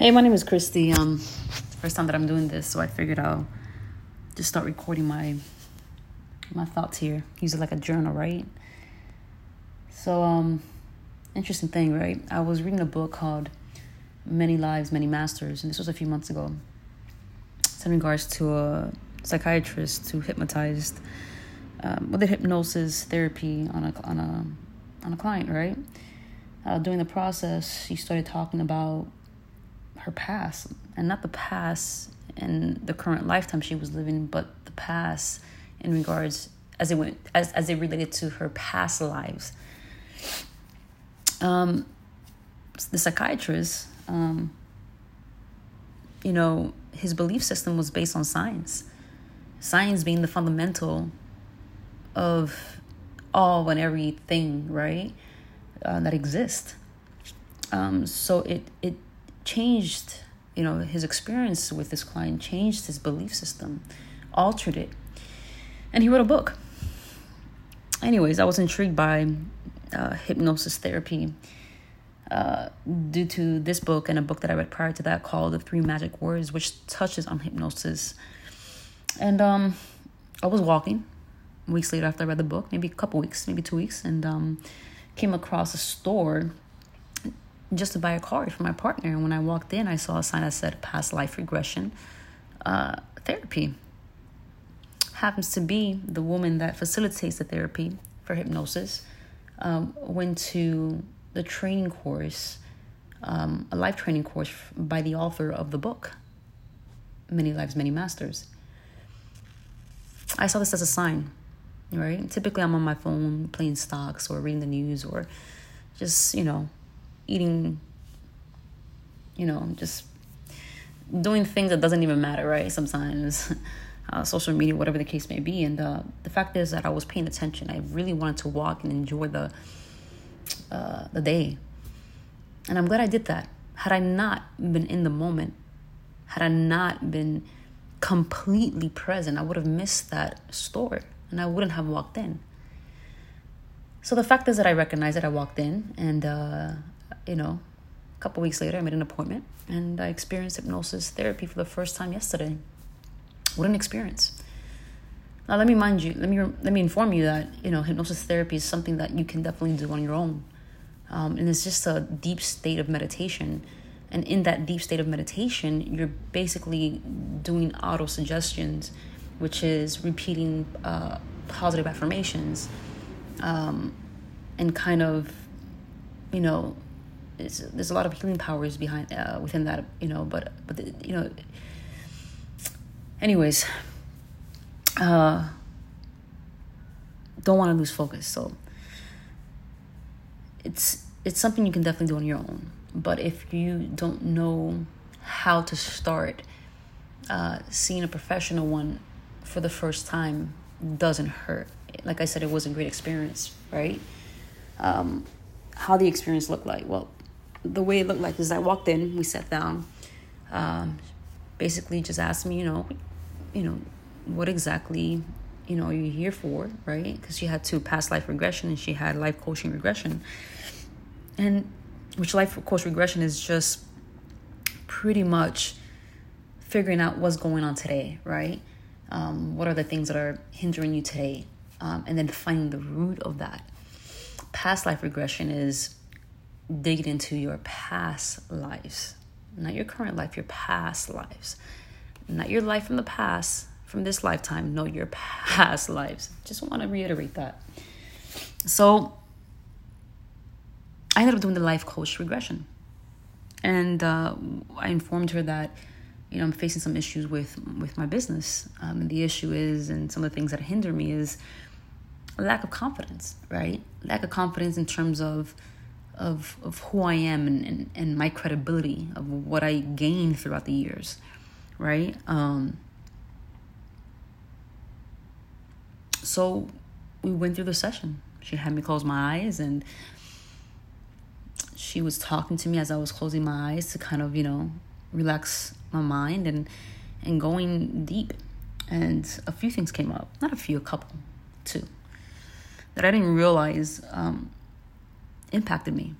Hey, my name is Christy. Um, first time that I'm doing this, so I figured I'll just start recording my my thoughts here. Use it like a journal, right? So, um, interesting thing, right? I was reading a book called Many Lives, Many Masters, and this was a few months ago. It's in regards to a psychiatrist who hypnotized, um, with a hypnosis therapy on a on a on a client, right? Uh, during the process, he started talking about her past and not the past in the current lifetime she was living but the past in regards as it went as, as it related to her past lives. Um the psychiatrist um you know his belief system was based on science. Science being the fundamental of all and everything right uh, that exists. Um so it it changed, you know, his experience with this client changed his belief system, altered it. And he wrote a book. Anyways, I was intrigued by uh, hypnosis therapy uh, due to this book and a book that I read prior to that called The Three Magic Words, which touches on hypnosis. And um, I was walking weeks later after I read the book, maybe a couple weeks, maybe two weeks, and um, came across a store just to buy a card for my partner. And when I walked in, I saw a sign that said past life regression uh, therapy. Happens to be the woman that facilitates the therapy for hypnosis. Um, went to the training course, um, a life training course by the author of the book, Many Lives, Many Masters. I saw this as a sign, right? Typically, I'm on my phone playing stocks or reading the news or just, you know, eating, you know, just doing things that doesn't even matter, right? Sometimes. Uh, social media, whatever the case may be. And uh, the fact is that I was paying attention. I really wanted to walk and enjoy the uh, the day, and I'm glad I did that. Had I not been in the moment, had I not been completely present, I would have missed that store, and I wouldn't have walked in. So the fact is that I recognized that I walked in, and uh, you know, a couple weeks later, I made an appointment and I experienced hypnosis therapy for the first time yesterday. What an experience! Now, let me mind you, let me let me inform you that you know hypnosis therapy is something that you can definitely do on your own, um, and it's just a deep state of meditation. And in that deep state of meditation, you're basically doing auto suggestions, which is repeating uh, positive affirmations, um, and kind of, you know, there's a lot of healing powers behind uh, within that you know but but the, you know anyways uh don't want to lose focus so it's it's something you can definitely do on your own but if you don't know how to start uh, seeing a professional one for the first time doesn't hurt. Like i said it was a great experience right? Um, how the experience looked like well the way it looked like is I walked in, we sat down, um, basically just asked me, you know, you know, what exactly, you know, are you here for, right? Because she had two past life regression and she had life coaching regression, and which life coach regression is just pretty much figuring out what's going on today, right? Um, what are the things that are hindering you today, um, and then finding the root of that. Past life regression is digging into your past lives, not your current life, your past lives, not your life from the past, from this lifetime, no, your past lives. Just want to reiterate that. So, I ended up doing the life coach regression, and uh, I informed her that you know I'm facing some issues with with my business, um, and the issue is, and some of the things that hinder me is lack of confidence, right? Lack of confidence in terms of of, of who I am and, and, and my credibility of what I gained throughout the years, right? Um, so we went through the session. She had me close my eyes and she was talking to me as I was closing my eyes to kind of, you know, relax my mind and and going deep. And a few things came up. Not a few, a couple, two. That I didn't realize um, impacted me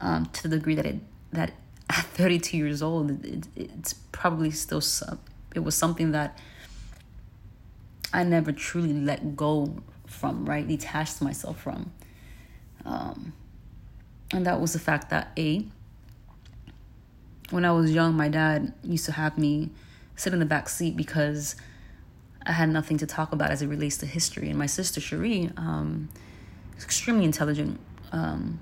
um, to the degree that it that at 32 years old, it, it's probably still some, it was something that I never truly let go from, right? Detached myself from. Um, and that was the fact that A, when I was young, my dad used to have me sit in the back seat because I had nothing to talk about as it relates to history. And my sister Cherie, um, extremely intelligent um,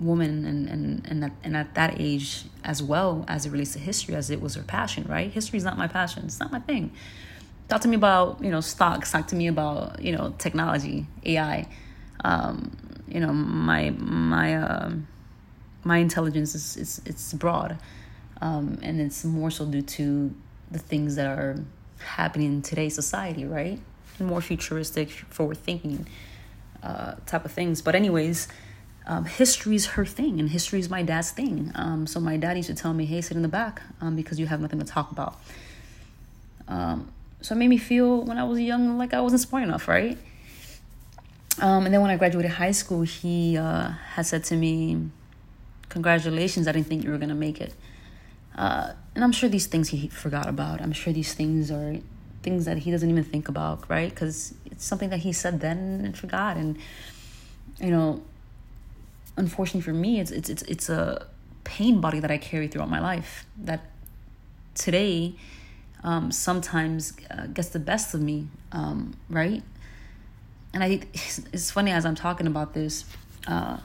woman, and and and at, and at that age as well as it relates to history, as it was her passion. Right, history is not my passion. It's not my thing. Talk to me about you know stocks. Talk to me about you know technology, AI. Um, you know my my uh, my intelligence is it's it's broad, um, and it's more so due to the things that are happening in today's society, right? More futuristic, forward thinking uh, type of things. But anyways, um, history is her thing, and history is my dad's thing. Um, so my dad used to tell me, "Hey, sit in the back um, because you have nothing to talk about." Um, so it made me feel when I was young like I wasn't smart enough, right? Um, and then when I graduated high school, he uh, had said to me, "Congratulations! I didn't think you were gonna make it." Uh, and I'm sure these things he forgot about. I'm sure these things are things that he doesn't even think about, right? Because something that he said then and forgot. And you know, unfortunately for me, it's it's it's it's a pain body that I carry throughout my life that today um, sometimes uh, gets the best of me, um, right? And I it's funny as I'm talking about this. Uh,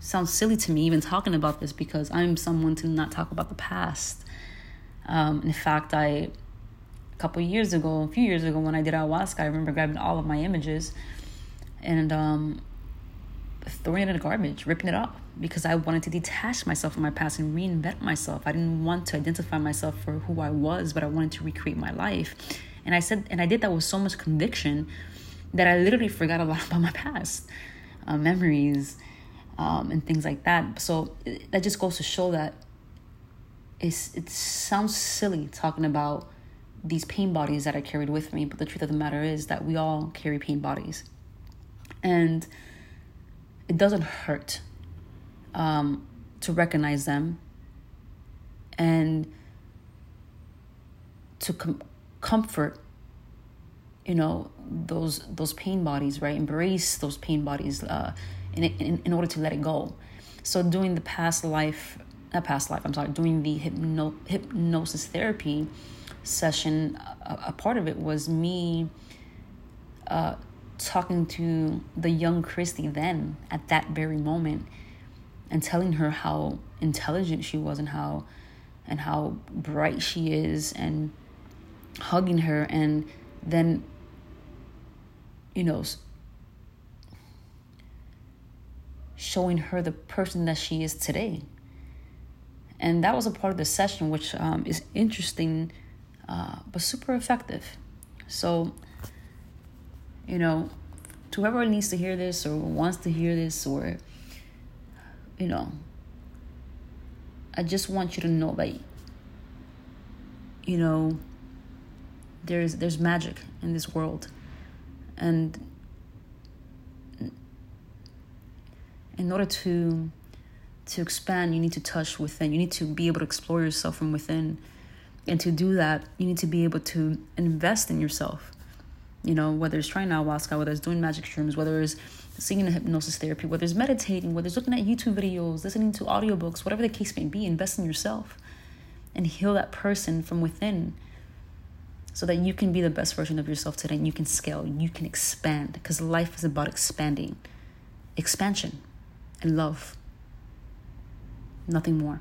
sounds silly to me even talking about this because I'm someone to not talk about the past. Um, in fact, I a couple years ago, a few years ago, when I did ayahuasca, I remember grabbing all of my images and um, throwing it in the garbage, ripping it up because I wanted to detach myself from my past and reinvent myself. I didn't want to identify myself for who I was, but I wanted to recreate my life. And I said, and I did that with so much conviction that I literally forgot a lot about my past, uh, memories, um, and things like that. So that just goes to show that it's, it sounds silly talking about these pain bodies that I carried with me, but the truth of the matter is that we all carry pain bodies. And it doesn't hurt um, to recognize them and to com- comfort you know those those pain bodies right embrace those pain bodies uh, in, in, in order to let it go. So doing the past life, not past life, I'm sorry, doing the hypno, hypnosis therapy session, a, a part of it was me uh, talking to the young Christy then at that very moment and telling her how intelligent she was and how and how bright she is and hugging her and then you know showing her the person that she is today. And that was a part of the session, which um, is interesting, uh, but super effective. So, you know, to whoever needs to hear this or wants to hear this, or, you know, I just want you to know that, you know, there's there's magic in this world, and in order to to expand you need to touch within. You need to be able to explore yourself from within and to do that you need to be able to invest in yourself you know whether it's trying ayahuasca whether it's doing magic shrooms whether it's a hypnosis therapy whether it's meditating whether it's looking at youtube videos listening to audiobooks whatever the case may be invest in yourself and heal that person from within so that you can be the best version of yourself today and you can scale you can expand because life is about expanding expansion and love. Nothing more.